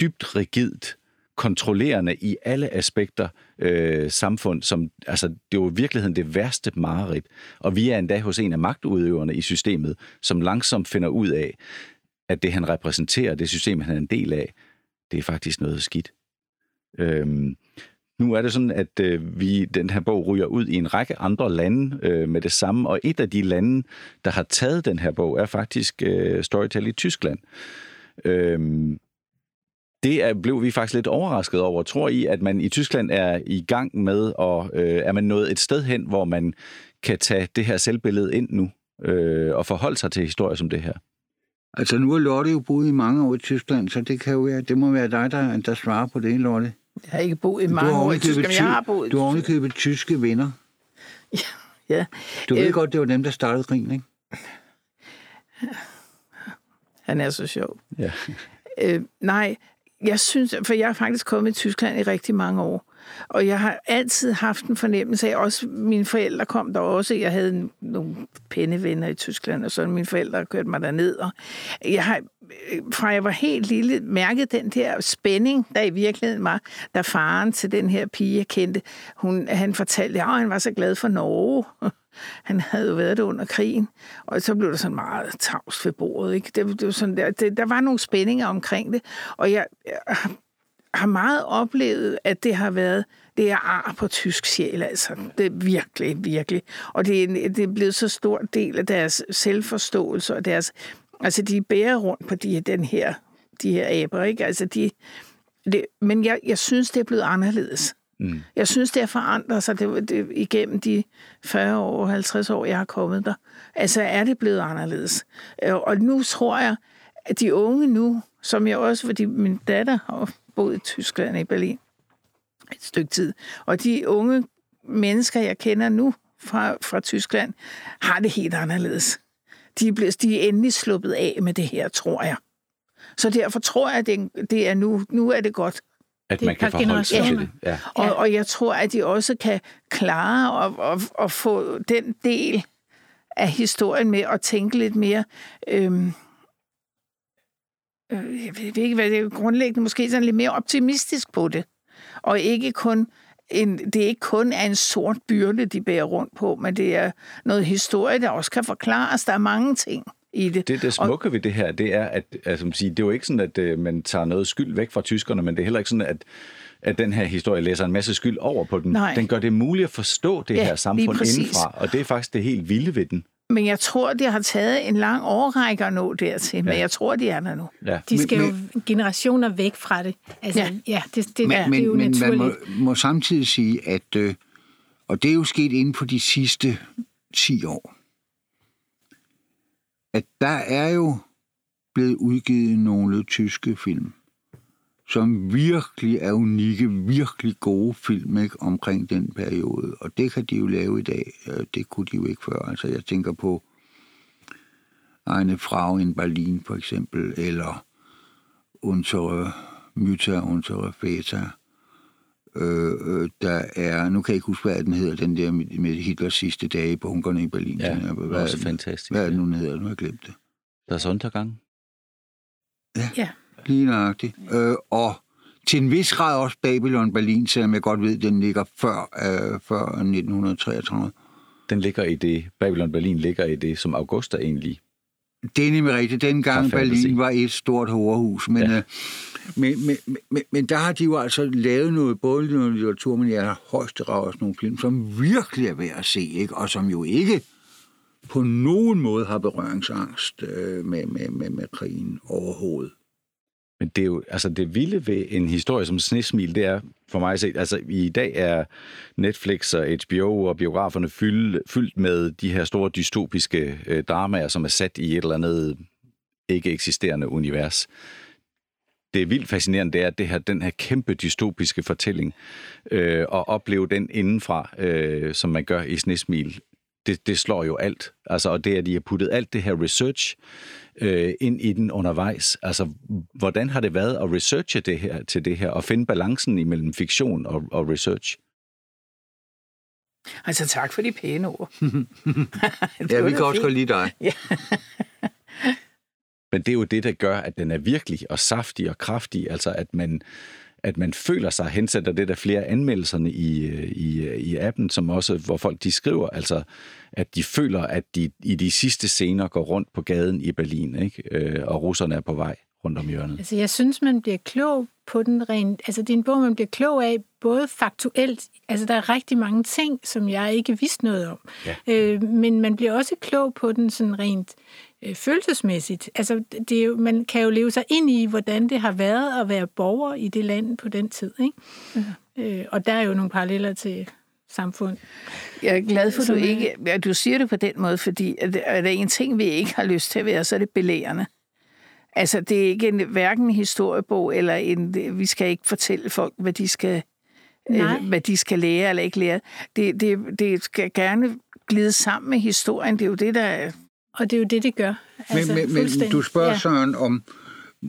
dybt rigidt, kontrollerende i alle aspekter øh, samfund, som, altså, det er jo i virkeligheden det værste mareridt. Og vi er endda hos en af magtudøverne i systemet, som langsomt finder ud af, at det han repræsenterer, det system han er en del af, det er faktisk noget skidt. Øhm, nu er det sådan, at øh, vi den her bog ryger ud i en række andre lande øh, med det samme, og et af de lande, der har taget den her bog, er faktisk øh, Storytel i Tyskland. Øh, det er, blev vi faktisk lidt overrasket over. Tror I, at man i Tyskland er i gang med, og øh, er man nået et sted hen, hvor man kan tage det her selvbillede ind nu, øh, og forholde sig til historier som det her? Altså nu har Lotte jo boet i mange år i Tyskland, så det kan jo være, det må være dig, der, der svarer på det, Lotte. Jeg har ikke boet i mange år i Tyskland, men jeg har boet i Du har ovenikøbet tyske venner. Ja, ja. Du ved øh, godt, det var dem, der startede krigen, ikke? Han er så sjov. Ja. Øh, nej, jeg synes, for jeg har faktisk kommet i Tyskland i rigtig mange år. Og jeg har altid haft en fornemmelse af, også mine forældre kom der også, jeg havde nogle pennevenner i Tyskland, og så mine forældre kørte mig derned. Og jeg har, øh, fra jeg var helt lille, mærket den der spænding, der i virkeligheden var, da faren til den her pige, jeg kendte, hun, han fortalte, at han var så glad for Norge. Han havde jo været der under krigen, og så blev der sådan meget tavs ved bordet. Ikke? Det, det var sådan der, det, der var nogle spændinger omkring det, og jeg, jeg har meget oplevet, at det har været, det er ar på tysk sjæl, altså. Det er virkelig, virkelig. Og det er, det er blevet så stor del af deres selvforståelse og deres, altså de bærer rundt på de, den her, de her aber, ikke? Altså de, det, men jeg, jeg synes, det er blevet anderledes. Mm. Jeg synes, det har forandret sig det, det, igennem de 40 år, 50 år, jeg har kommet der. Altså er det blevet anderledes. Og nu tror jeg, at de unge nu, som jeg også, fordi min datter har boet i Tyskland i Berlin et stykke tid. Og de unge mennesker, jeg kender nu fra, fra Tyskland, har det helt anderledes. De er, blevet, de er endelig sluppet af med det her, tror jeg. Så derfor tror jeg, at det, det er nu, nu er det godt. At man kan forholde sig til det. Ja. Og, og jeg tror, at de også kan klare og, og, og få den del af historien med at tænke lidt mere... Øhm, øh, jeg ved ikke, hvad det er grundlæggende, måske sådan lidt mere optimistisk på det. Og ikke kun en, det er ikke kun er en sort byrde, de bærer rundt på, men det er noget historie, der også kan forklares. Der er mange ting. i det. Det, det smukke ved det her, det er, at altså, man siger, det er jo ikke sådan, at øh, man tager noget skyld væk fra tyskerne, men det er heller ikke sådan, at at den her historie læser en masse skyld over på den. Nej. Den gør det muligt at forstå det Ja, her samfund indenfra, og det er faktisk det helt vilde ved den. Men jeg tror, det har taget en lang årrække at nå dertil, men Ja. jeg tror, de er der nu. Ja. De skal Men- jo generationer væk fra det. Altså, Ja. ja, det, det, Men, det er jo men, men man naturligt. må, må samtidig sige, at, øh, og det er jo sket inden for de sidste 10 år, at der er jo blevet udgivet nogle tyske film, som virkelig er unikke, virkelig gode film ikke, omkring den periode. Og det kan de jo lave i dag. Det kunne de jo ikke før. Altså, jeg tænker på Eine Frau in Berlin, for eksempel, eller Unsere Mütter, Unsere Väter. Øh, øh, der er, nu kan jeg ikke huske, hvad den hedder, den der med, Hitlers sidste dage på bunkerne i Berlin. Ja, Den er- det hvad, også er den- fantastisk. Hvad er det nu, den hedder? Nu har jeg glemt det. Der er Sondergang. Ja. Lige nøjagtigt. Øh, og til en vis grad også Babylon Berlin, selvom jeg godt ved, at den ligger før, øh, før 1933. Den ligger i det, Babylon Berlin ligger i det, som Augusta egentlig. Det er nemlig rigtigt. Dengang. Berlin var et stort horehus. Men, Ja. øh, men, men, men, men der har de jo altså lavet noget, både noget litteratur, men jeg har højst også nogle film, som virkelig er værd at se, ikke? og som jo ikke på nogen måde har berøringsangst øh, med, med, med, med krigen overhovedet. Men det er jo, altså det vilde ved en historie som Snesmil, det er for mig set, altså i dag er Netflix og HBO og biograferne fyldt, fyldt med de her store dystopiske øh, dramaer, som er sat i et eller andet ikke eksisterende univers. Det er vildt fascinerende, det er, at det her, den her kæmpe dystopiske fortælling, øh, og opleve den indenfra, øh, som man gør i Snesmil, det, det slår jo alt. Altså, og det er, at de har puttet alt det her research øh, ind i den undervejs. Altså, hvordan har det været at researche det her til det her, og finde balancen imellem fiktion og, og research? Altså tak for de pæne ord. Det Ja, vi kan også godt lide dig. Men det er jo det, der gør, at den er virkelig og saftig og kraftig, altså at man, at man føler sig hensat og det der flere anmeldelserne i, øh, i, øh, i appen, som også, hvor folk de skriver, altså at de føler, at de i de sidste scener går rundt på gaden i Berlin, ikke? Øh, og russerne er på vej rundt om hjørnet. Altså, jeg synes, man bliver klog på den rent... Altså, det er en bog, man bliver klog af, både faktuelt... Altså, der er rigtig mange ting, som jeg ikke vidste noget om. Ja. Øh, men man bliver også klog på den sådan rent øh, følelsesmæssigt. Altså, det er jo, man kan jo leve sig ind i, hvordan det har været at være borger i det land på den tid, ikke? Øh, og der er jo nogle paralleller til samfund. Jeg er glad for, at du ikke at du siger det på den måde, fordi er der en ting, vi ikke har lyst til at være, så er det belærende. Altså, det er ikke en, hverken en historiebog, eller en, vi skal ikke fortælle folk, hvad de skal, Nej. øh, hvad de skal lære eller ikke lære. Det, det, det skal gerne glide sammen med historien. Det er jo det, der er... Og det er jo det, det gør. Altså, Men, men, men du spørger ja. Søren om,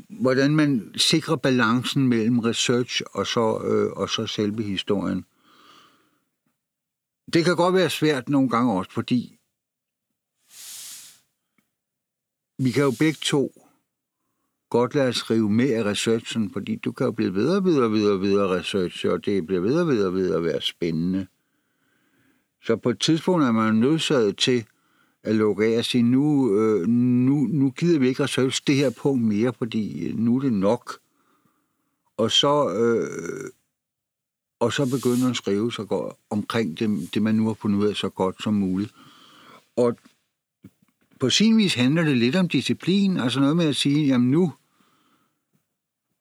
hvordan man sikrer balancen mellem research og så, øh, og så selve historien. Det kan godt være svært nogle gange også, fordi vi kan jo begge to godt lade skrive mere med af researchen, fordi du kan jo blive videre og videre og videre videre research, og det bliver videre og videre og videre at være spændende. Så på et tidspunkt er man nødsaget til at lukke af og sige, nu, øh, nu, nu gider vi ikke research det her punkt mere, fordi øh, nu er det nok. Og så, øh, og så begynder at skrive så godt omkring det, det, man nu har fundet ud af så godt som muligt. Og på sin vis handler det lidt om disciplin, altså noget med at sige, jamen nu,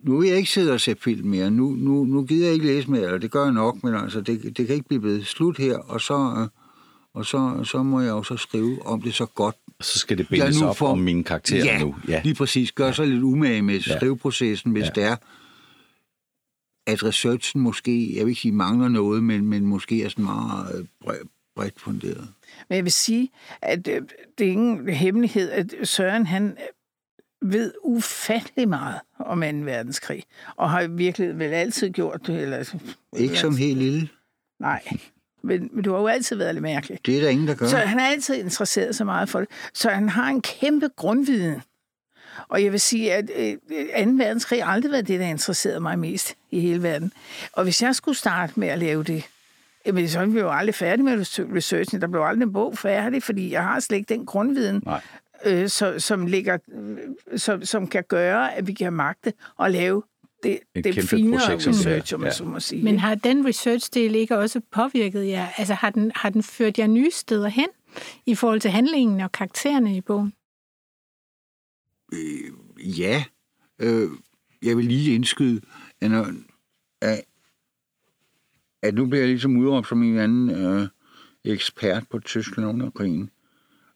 nu vil jeg ikke sidde og se film mere, nu, nu, nu gider jeg ikke læse mere, eller det gør jeg nok, men altså, det, det kan ikke blive ved slut her, og så, øh, og så, så må jeg også skrive om det så godt. Og så skal det bindes op får- om mine karakterer ja, nu. Ja, lige præcis. Gør sig lidt umage med Ja. skriveprocessen, hvis Ja. det er, at researchen måske, jeg vil ikke sige mangler noget, men, men måske er sådan meget øh, bre- bredt funderet. Men jeg vil sige, at øh, det er ingen hemmelighed, at Søren han ved ufattelig meget om 2. verdenskrig, og har virkelig vel altid gjort det. Eller, Ikke som helt lille. Nej, men, men du har jo altid været lidt mærkelig. Det er der ingen, der gør. Så han har altid interesseret sig meget for det. Så han har en kæmpe grundviden. Og jeg vil sige, at øh, 2. verdenskrig har aldrig været det, der interesserede mig mest i hele verden. Og hvis jeg skulle starte med at lave det, jamen, så blev jeg jo aldrig færdig med researchen. Der blev aldrig en bog færdig, fordi jeg har slet ikke den grundviden. Nej. Øh, så, som, ligger, øh, som, som kan gøre, at vi kan magte og lave det, Et det finere projekt research, om Ja. så må sige. Men har den research-del ikke også påvirket jer? Altså har den, har den ført jer nye steder hen i forhold til handlingen og karaktererne i bogen? Ja, øh, jeg vil lige indskyde, at, at, at nu bliver jeg ligesom udråbt som en anden øh, ekspert på Tyskland under krigen.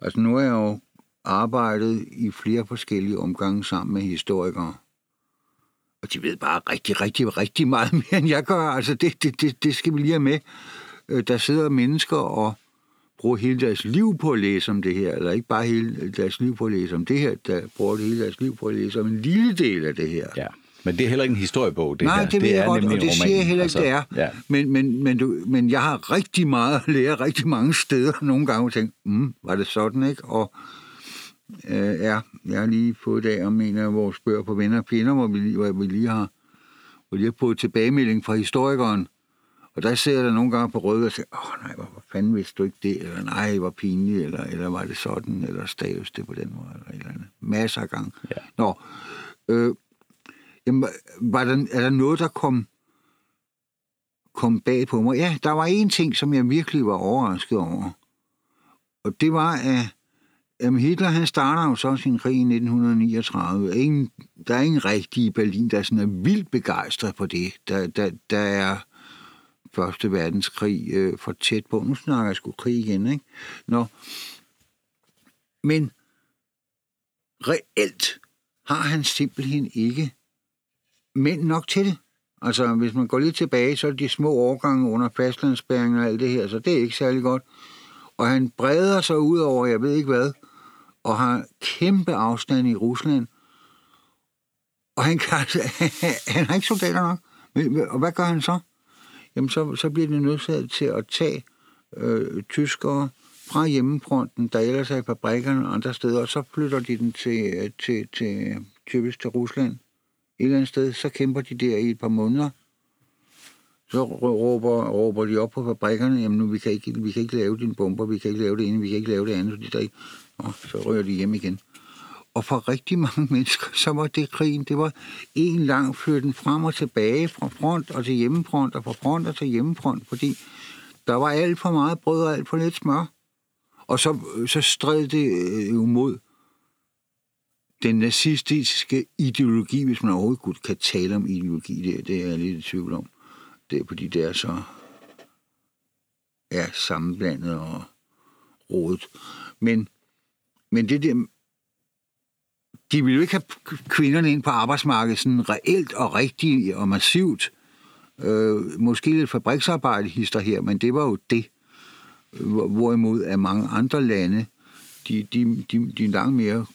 Altså nu har jeg jo arbejdet i flere forskellige omgange sammen med historikere. Og de ved bare rigtig, rigtig, rigtig meget mere, end jeg gør. Altså det, det, det, det skal vi lige have med. Øh, Der sidder mennesker og bruger hele deres liv på at læse om det her, eller ikke bare hele deres liv på at læse om det her, der bruger det hele deres liv på at læse om en lille del af det her. Ja. Men det er heller ikke en historiebog, det Nej, her. det ved jeg godt, og det roman. siger jeg heller ikke, det er. Ja. Men, men, men, du, men jeg har rigtig meget at lære rigtig mange steder nogle gange og tænkt, mm, var det sådan, ikke? Og øh, ja, jeg har lige fået dag om en af vores bøger på Venner og Fjender, hvor vi, lige- hvor vi lige har, hvor lige har fået tilbagemelding fra historikeren. Og der ser jeg der nogle gange på røde og siger, åh nej, hvor hvor fanden vidste du ikke det? Eller nej, hvor pinligt, eller, eller var det sådan, eller staves det på den måde, eller et eller andet. Masser af gange. Ja. Nå, øh, jamen, var der, er der noget, der kom, kom bag på mig? Ja, der var en ting, som jeg virkelig var overrasket over. Og det var, at jamen Hitler han starter jo så sin krig i 1939. Ingen, der er ingen rigtig i Berlin, der sådan er vildt begejstret for det. Der, der, der er Første verdenskrig øh, for tæt på. Nu snakker jeg sgu krig igen, ikke? Nå. Men reelt har han simpelthen ikke mænd nok til det. Altså, hvis man går lidt tilbage, så er det de små årgange under fastlandsspæringen og alt det her, så det er ikke særlig godt. Og han breder sig ud over, jeg ved ikke hvad, og har kæmpe afstand i Rusland. Og han, kan, han har ikke soldater nok. Men- Og hvad gør han så? Jamen, så, så bliver det nødsaget til at tage øh, tyskere fra hjemmefronten, der ellers er i fabrikkerne og andre steder, og så flytter de den øh, til, til, til typisk til Rusland. Et eller andet sted, så kæmper de der i et par måneder. Så råber, råber de op på fabrikkerne, jamen nu, vi kan, ikke, vi kan ikke lave dine bomber, vi kan ikke lave det ene, vi kan ikke lave det andet, de der ikke. Og så rører de hjem igen. Og for rigtig mange mennesker, så var det krigen, det var en lang flytten frem og tilbage fra front og til hjemmefront, og fra front og til hjemmefront, fordi der var alt for meget brød og alt for lidt smør. Og så, øh, så stred det øh, jo mod den nazistiske ideologi, hvis man overhovedet kan tale om ideologi, det, det er jeg lidt i tvivl om. Det er fordi, det er så er sammenblandet og rodet. Men, men det der, de ville jo ikke have kvinderne ind på arbejdsmarkedet sådan reelt og rigtigt og massivt. Øh, måske lidt fabriksarbejde hister her, men det var jo det. Hvor- Hvorimod at mange andre lande, de, de, de, de langt mere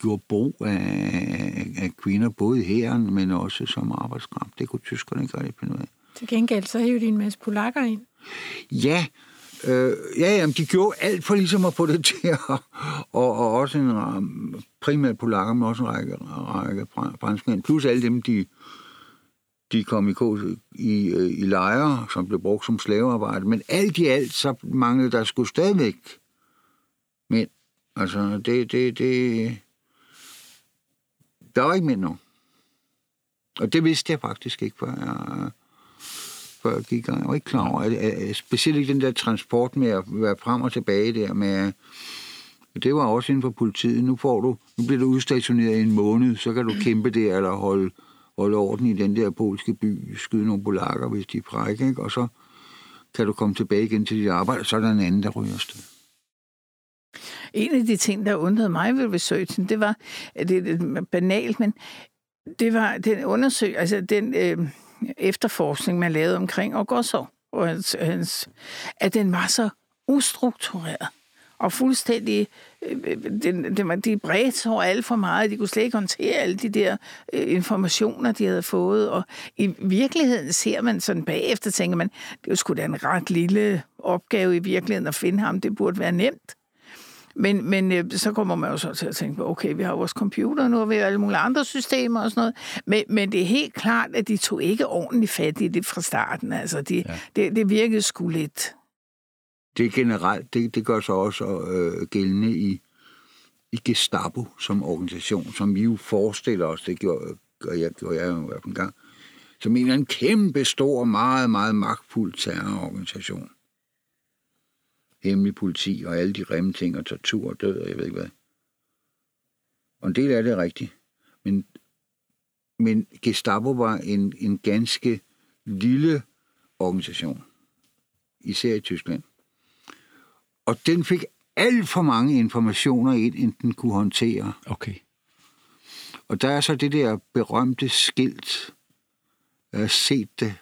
gjorde brug af, af kvinder, både i hæren, men også som arbejdskraft. Det kunne tyskerne ikke rigtig finde ud af. Til gengæld så hævde de en masse polakker ind. Ja, øh, ja, jamen, de gjorde alt for ligesom at få det til at, og, og også en um, primært polakker, men også en række, række franskmænd, plus alle dem, de, de kom i, i, øh, i lejre, som blev brugt som slavearbejde. Men alt i alt, så manglede der skulle stadigvæk mænd. Altså, det, det, det... Der var ikke mænd nu. Og det vidste jeg faktisk ikke, før jeg, før jeg gik i gang. Jeg var ikke klar over, at, at, specielt ikke den der transport med at være frem og tilbage der med... Det var også inden for politiet. Nu, får du, nu bliver du udstationeret i en måned, så kan du kæmpe der, eller holde, holde orden i den der polske by, skyde nogle polakker, hvis de er frække, ikke? og så kan du komme tilbage igen til dit arbejde, og så er der en anden, der ryger afsted. En af de ting, der undrede mig ved researchen, det var, det er lidt banalt, men det var den undersøg, altså den øh, efterforskning, man lavede omkring Ogosov, og hans, hans, at den var så ustruktureret og fuldstændig, øh, den, den var, de bredte sig over alt for meget, de kunne slet ikke håndtere alle de der øh, informationer, de havde fået, og i virkeligheden ser man sådan bagefter, tænker man, det er sgu da en ret lille opgave i virkeligheden at finde ham, det burde være nemt. Men, men øh, så kommer man jo så til at tænke på, okay, vi har vores computer nu, og vi har alle mulige andre systemer og sådan noget. Men, men det er helt klart, at de tog ikke ordentligt fat i det fra starten. Altså, de, ja. det, det virkede sgu lidt. Det er generelt, det, det gør sig også øh, gældende i, i Gestapo som organisation, som vi jo forestiller os, det gjorde, gjorde jeg, gjorde jeg jo i hvert fald en gang, som en eller anden kæmpe stor, meget, meget magtfuld terrororganisation. Hemmelig politi og alle de grimme ting og tortur og død og jeg ved ikke hvad. Og en del af det er rigtigt. Men, men Gestapo var en, en ganske lille organisation, især i Tyskland. Og den fik alt for mange informationer ind, end den kunne håndtere. Okay. Og der er så det der berømte skilt, jeg har set det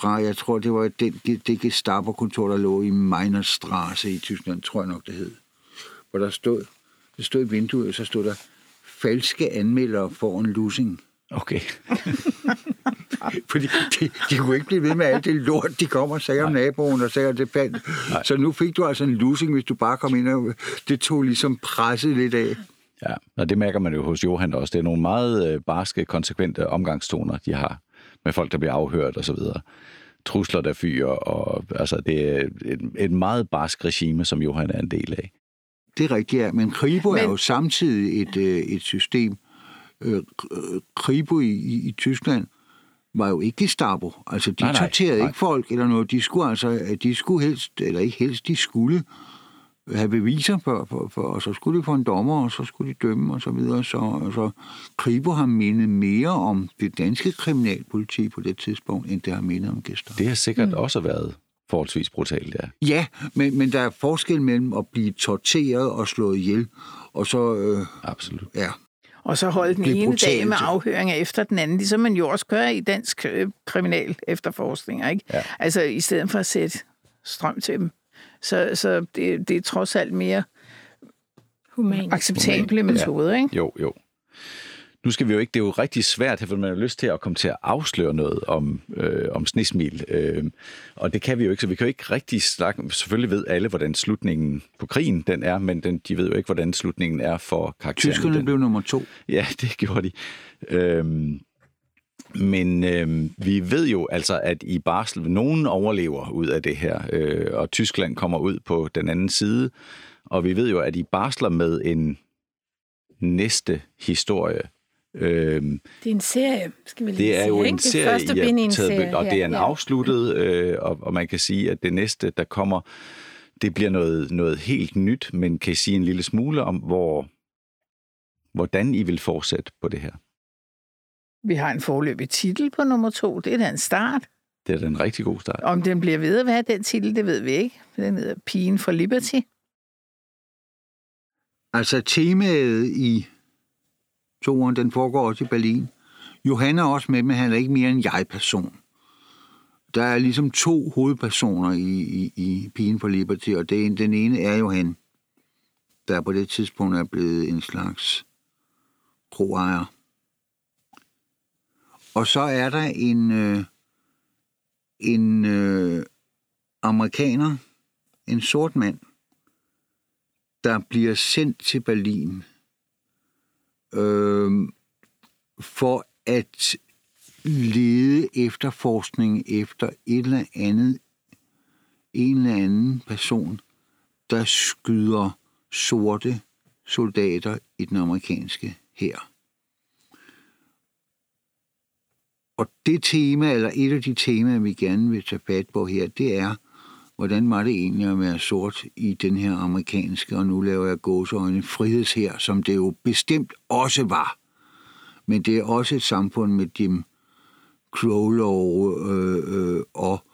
fra, jeg tror, det var den, det Gestapo-kontor, der lå i Meinerstraße i Tyskland, tror jeg nok, det hed. Hvor der stod, det stod i vinduet, og så stod der, falske anmeldere får en losing. Okay. Fordi de, de kunne ikke blive ved med alt det lort, de kommer og sagde om naboen og sagde, at det fandt. Så nu fik du altså en losing, hvis du bare kom ind, og det tog ligesom presset lidt af. Ja, og det mærker man jo hos Johan også. Det er nogle meget øh, barske, konsekvente omgangstoner, de har med folk, der bliver afhørt og så videre. Trusler, der fyrer, og altså, det er et, et meget barsk regime, som Johan er en del af. Det er rigtigt, ja. Men Kribo men... er jo samtidig et, øh, et system. Øh, Kribo i, i, i Tyskland var jo ikke Gestapo. Altså, de nej, nej, torterede nej. ikke folk eller noget. De skulle altså, de skulle helst, eller ikke helst, de skulle have beviser for, for, for, og så skulle de få en dommer, og så skulle de dømme, og så videre. Så altså, Kribo har mindet mere om det danske kriminalpoliti på det tidspunkt, end det har mindet om Gestapo. Det har sikkert mm. også været forholdsvis brutalt, ja. Ja, men, men der er forskel mellem at blive torteret og slået ihjel, og så... Øh, Absolut. Ja. Og så holde den ene dag med afhøringer efter den anden, ligesom man jo også gør i dansk øh, kriminal efterforskning, ikke? Ja. Altså i stedet for at sætte strøm til dem. Så, så det, det er trods alt mere Human. acceptable metode, ja. ikke? Jo, jo. Nu skal vi jo ikke, det er jo rigtig svært, for man har lyst til at komme til at afsløre noget om, øh, om snismil. Øh, og det kan vi jo ikke, så vi kan jo ikke rigtig snakke. Selvfølgelig ved alle, hvordan slutningen på krigen den er, men den, de ved jo ikke, hvordan slutningen er for karakteren. Tyskerne den. blev nummer to. Ja, det gjorde de. Øh, men øh, vi ved jo altså, at i Barsel, nogen overlever ud af det her, øh, og Tyskland kommer ud på den anden side. Og vi ved jo, at I barsler med en næste historie. Øh, det er en serie, skal vi lige Det er sige, jo ikke? en serie, det første bind i en serie. Og det er en ja. afsluttet, øh, og, og man kan sige, at det næste, der kommer, det bliver noget, noget helt nyt, men kan I sige en lille smule om, hvor, hvordan I vil fortsætte på det her? Vi har en forløbig titel på nummer to. Det er da en start. Det er da en rigtig god start. Om den bliver ved at være den titel, det ved vi ikke. Den hedder Pigen for Liberty. Altså temaet i toren, den foregår også i Berlin. Johan er også med, men han er ikke mere en jeg-person. Der er ligesom to hovedpersoner i, i, i Pigen for Liberty, og det, den ene er Johan, der på det tidspunkt er blevet en slags kroejer. Og så er der en, øh, en øh, amerikaner, en sort mand, der bliver sendt til Berlin øh, for at lede efterforskning efter et eller andet, en eller anden person, der skyder sorte soldater i den amerikanske hær. Og det tema, eller et af de temaer, vi gerne vil tage fat på her, det er, hvordan var det egentlig at være sort i den her amerikanske, og nu laver jeg gåseøjne, frihedsher, som det jo bestemt også var. Men det er også et samfund med Jim Crow øh, øh, og,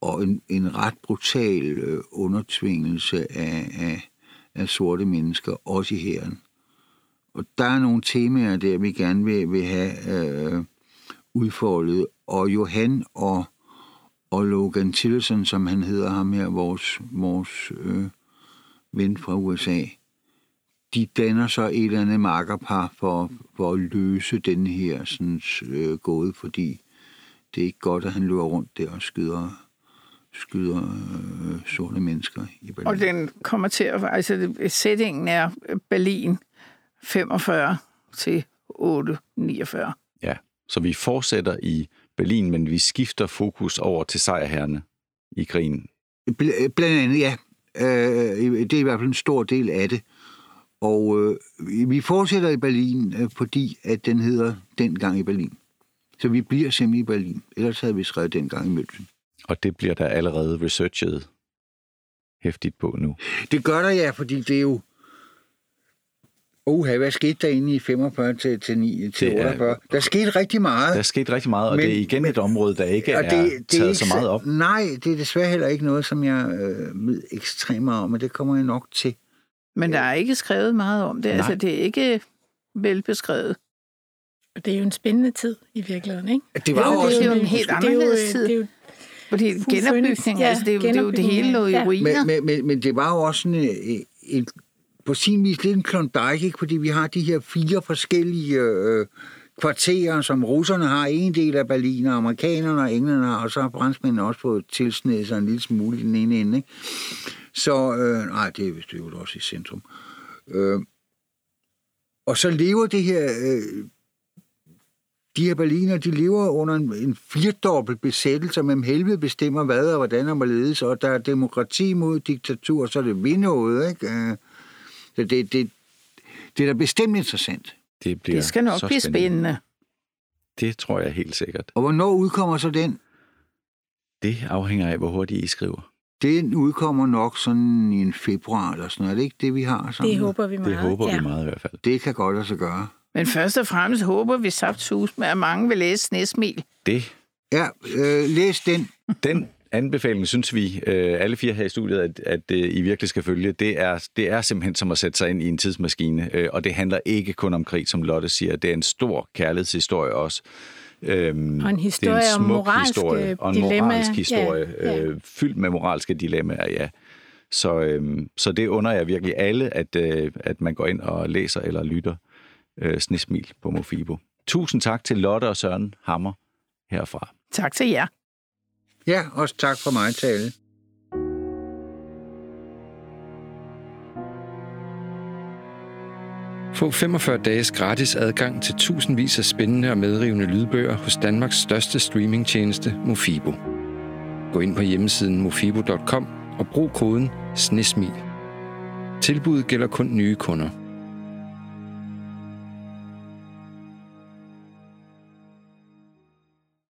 og en, en ret brutal øh, undertvingelse af, af, af sorte mennesker, også i herren. Og der er nogle temaer der, vi gerne vil, vil have øh, udfoldet, og Johan og, og Logan Tillerson, som han hedder ham her, vores, vores øh, ven fra USA, de danner så et eller andet makkerpar for, for at løse den her sådan, øh, gåde, fordi det er ikke godt, at han løber rundt der og skyder skyder øh, sorte mennesker i Berlin. Og den kommer til at... Altså, sætningen er Berlin 45 til 8, 49. Så vi fortsætter i Berlin, men vi skifter fokus over til sejrherrene i krigen. Bl- blandt andet, ja. Øh, det er i hvert fald en stor del af det. Og øh, vi fortsætter i Berlin, øh, fordi at den hedder Dengang i Berlin. Så vi bliver simpelthen i Berlin. Ellers havde vi skrevet Dengang i München. Og det bliver der allerede researchet hæftigt på nu. Det gør der, ja, fordi det er jo... Uha, hvad skete der inde i 45 til, til, 9, til Det er- 48? Der skete rigtig meget. Der er sket rigtig meget, og Men- det er igen et område, der ikke Og er taget ikke så meget op. Nej, det er desværre heller ikke noget, som jeg øh, ved ekstremt meget om, men det kommer jeg nok til. Men der er ikke skrevet meget om det. Altså, Nej. det er ikke velbeskrevet. Og det er jo en spændende tid i virkeligheden, ikke? Det var Jo, det også... er jo en helt det jo, anderledes øh, tid. Det er jo, Fordi genopbygning, ja, altså, det, er jo- det, er jo det genopbygning, hele lå i ruiner. Men, men, men, men det var jo også sådan en, en, på sin vis lidt en klondike, ikke? fordi vi har de her fire forskellige øh, kvarterer, som russerne har en del af Berlin, og amerikanerne og englænderne har, og så har franskmændene også fået tilsnedet sig en lille smule i den ene ende. Ikke? Så, øh, nej, det er vist jo også i centrum. Øh, og så lever det her, øh, de her berliner, de lever under en, en firdobbelt besættelse, men helvede bestemmer hvad og hvordan og hvorledes, og der er demokrati mod diktatur, så er det vi noget, ikke? Øh, så det, det, det er da bestemt interessant. Det, bliver Det skal nok så blive spændende. Det tror jeg helt sikkert. Og hvornår udkommer så den? Det afhænger af, hvor hurtigt I skriver. Den udkommer nok sådan i en februar eller sådan noget. Er det ikke det, vi har? Sådan? det håber vi meget. Det håber ja. vi meget i hvert fald. Det kan godt lade sig gøre. Men først og fremmest håber vi saftsus med, at mange vil læse Snesmil. Det, Ja, øh, læs den. den anbefaling, synes vi, øh, alle fire her i studiet, at, at øh, I virkelig skal følge, det er, det er simpelthen som at sætte sig ind i en tidsmaskine. Øh, og det handler ikke kun om krig, som Lotte siger. Det er en stor kærlighedshistorie også. Øhm, Og en historie det er en om smuk moralske historie, og en dilemmaer. moralsk historie, Ja, ja. Øh, fyldt med moralske dilemmaer, ja. Så, øhm, så det under jeg virkelig alle, at, øh, at man går ind og læser eller lytter øh, Snesmil på Mofibo. Tusind tak til Lotte og Søren Hammer herfra. Tak til jer. Ja, også tak for mig tale. Få 45 dages gratis adgang til tusindvis af spændende og medrivende lydbøger hos Danmarks største streamingtjeneste, Mofibo. Gå ind på hjemmesiden mofibo.com og brug koden SNESMIL. Tilbuddet gælder kun nye kunder.